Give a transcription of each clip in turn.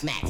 smack.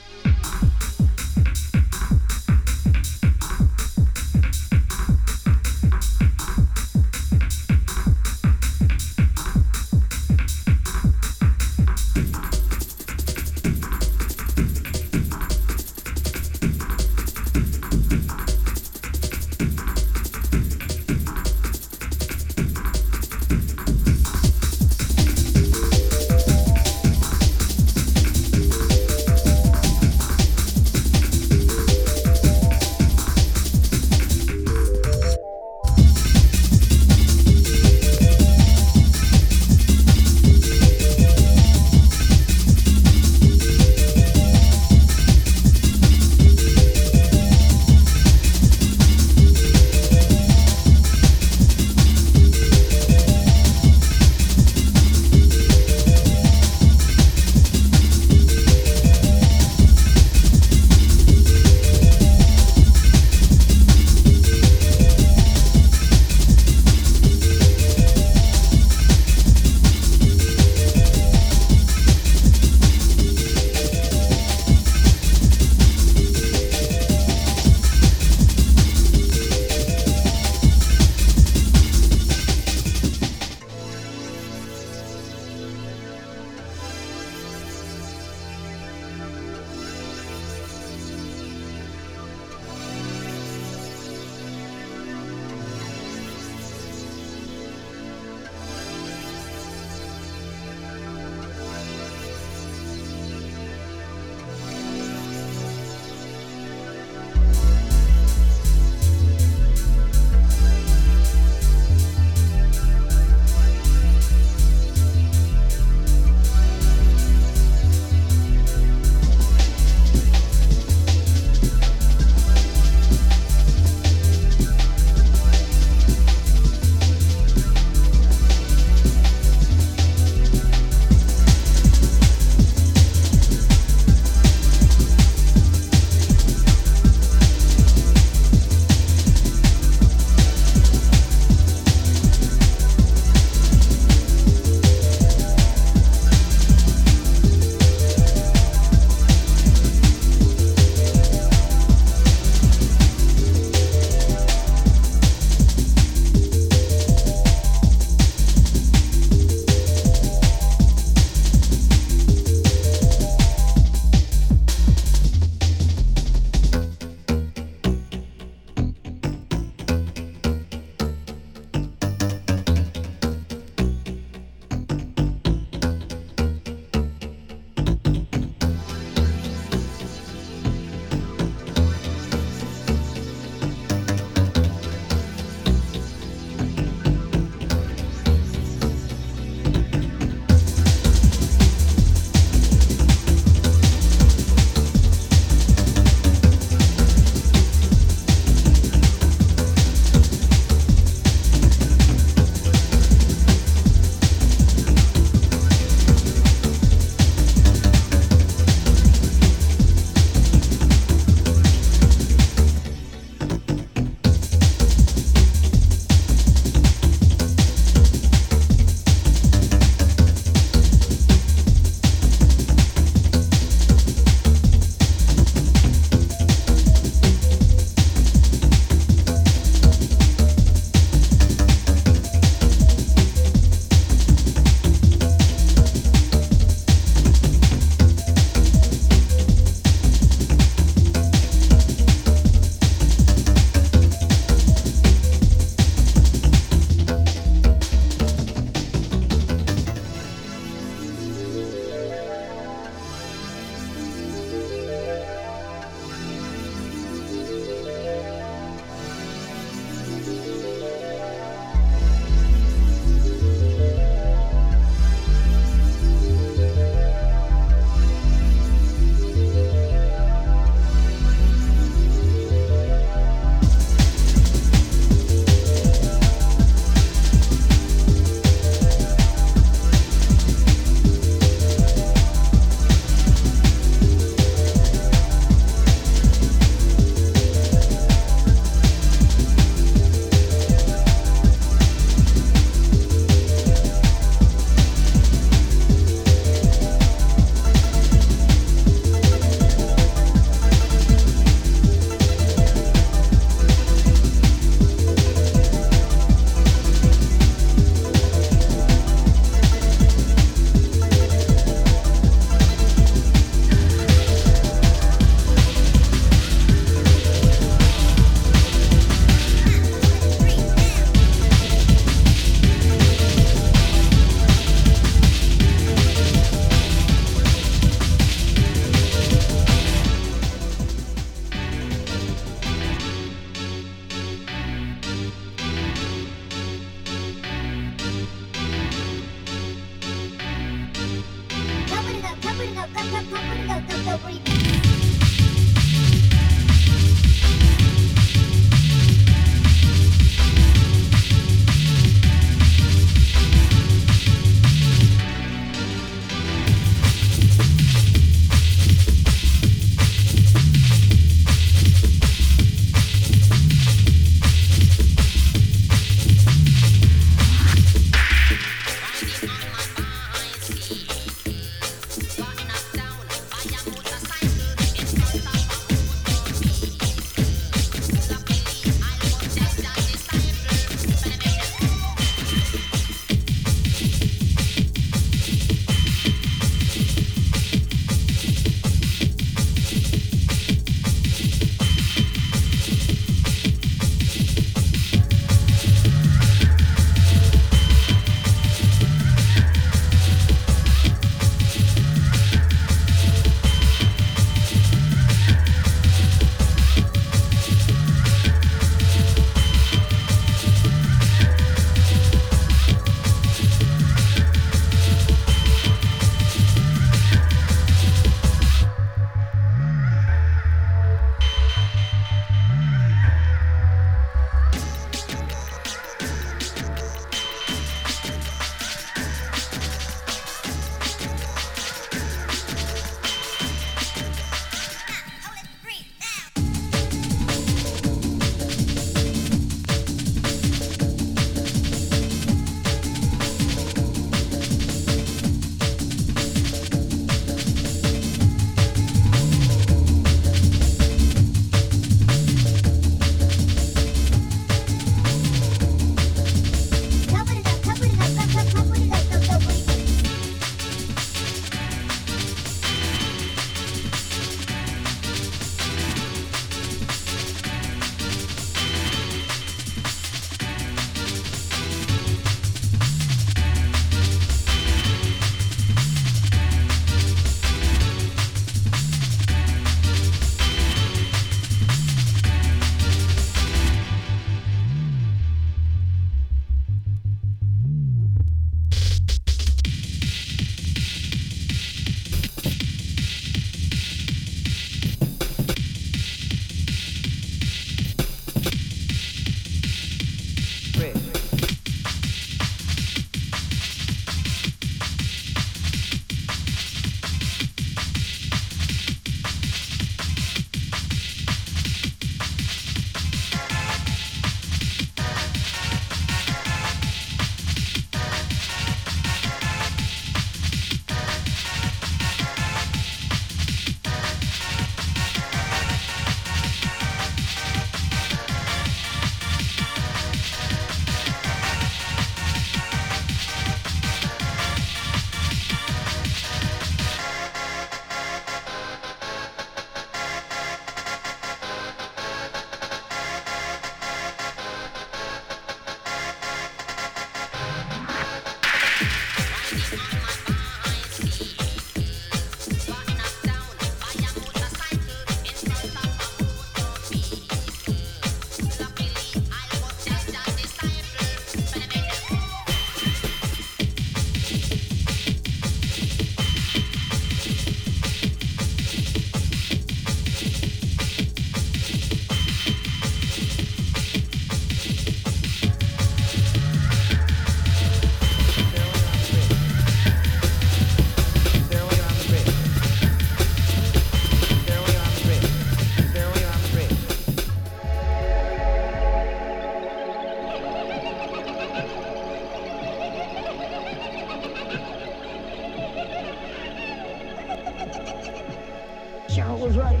was right.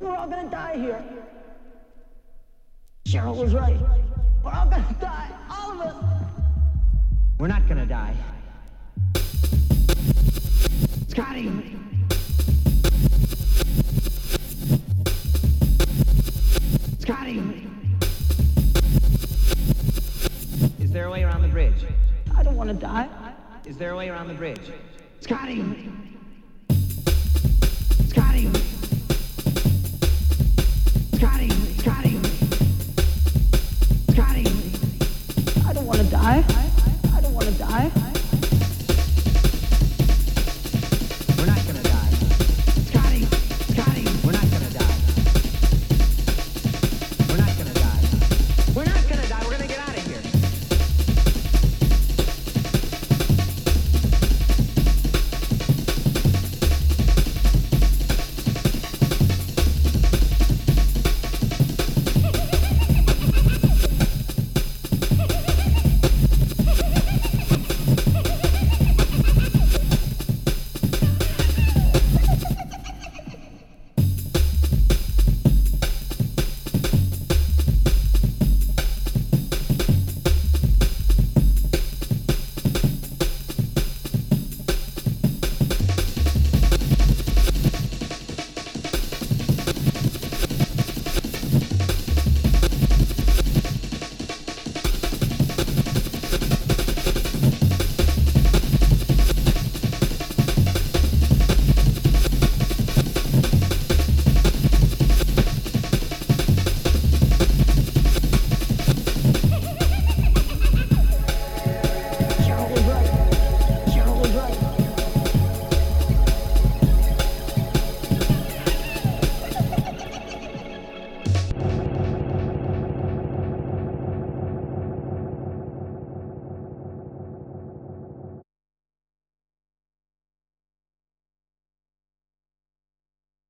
We're all gonna die here. Cheryl was right. We're all gonna die. All of us. We're not gonna die. Scotty! Scotty! Is there a way around the bridge? I don't want to die. Is there a way around the bridge? Scotty! Scotty.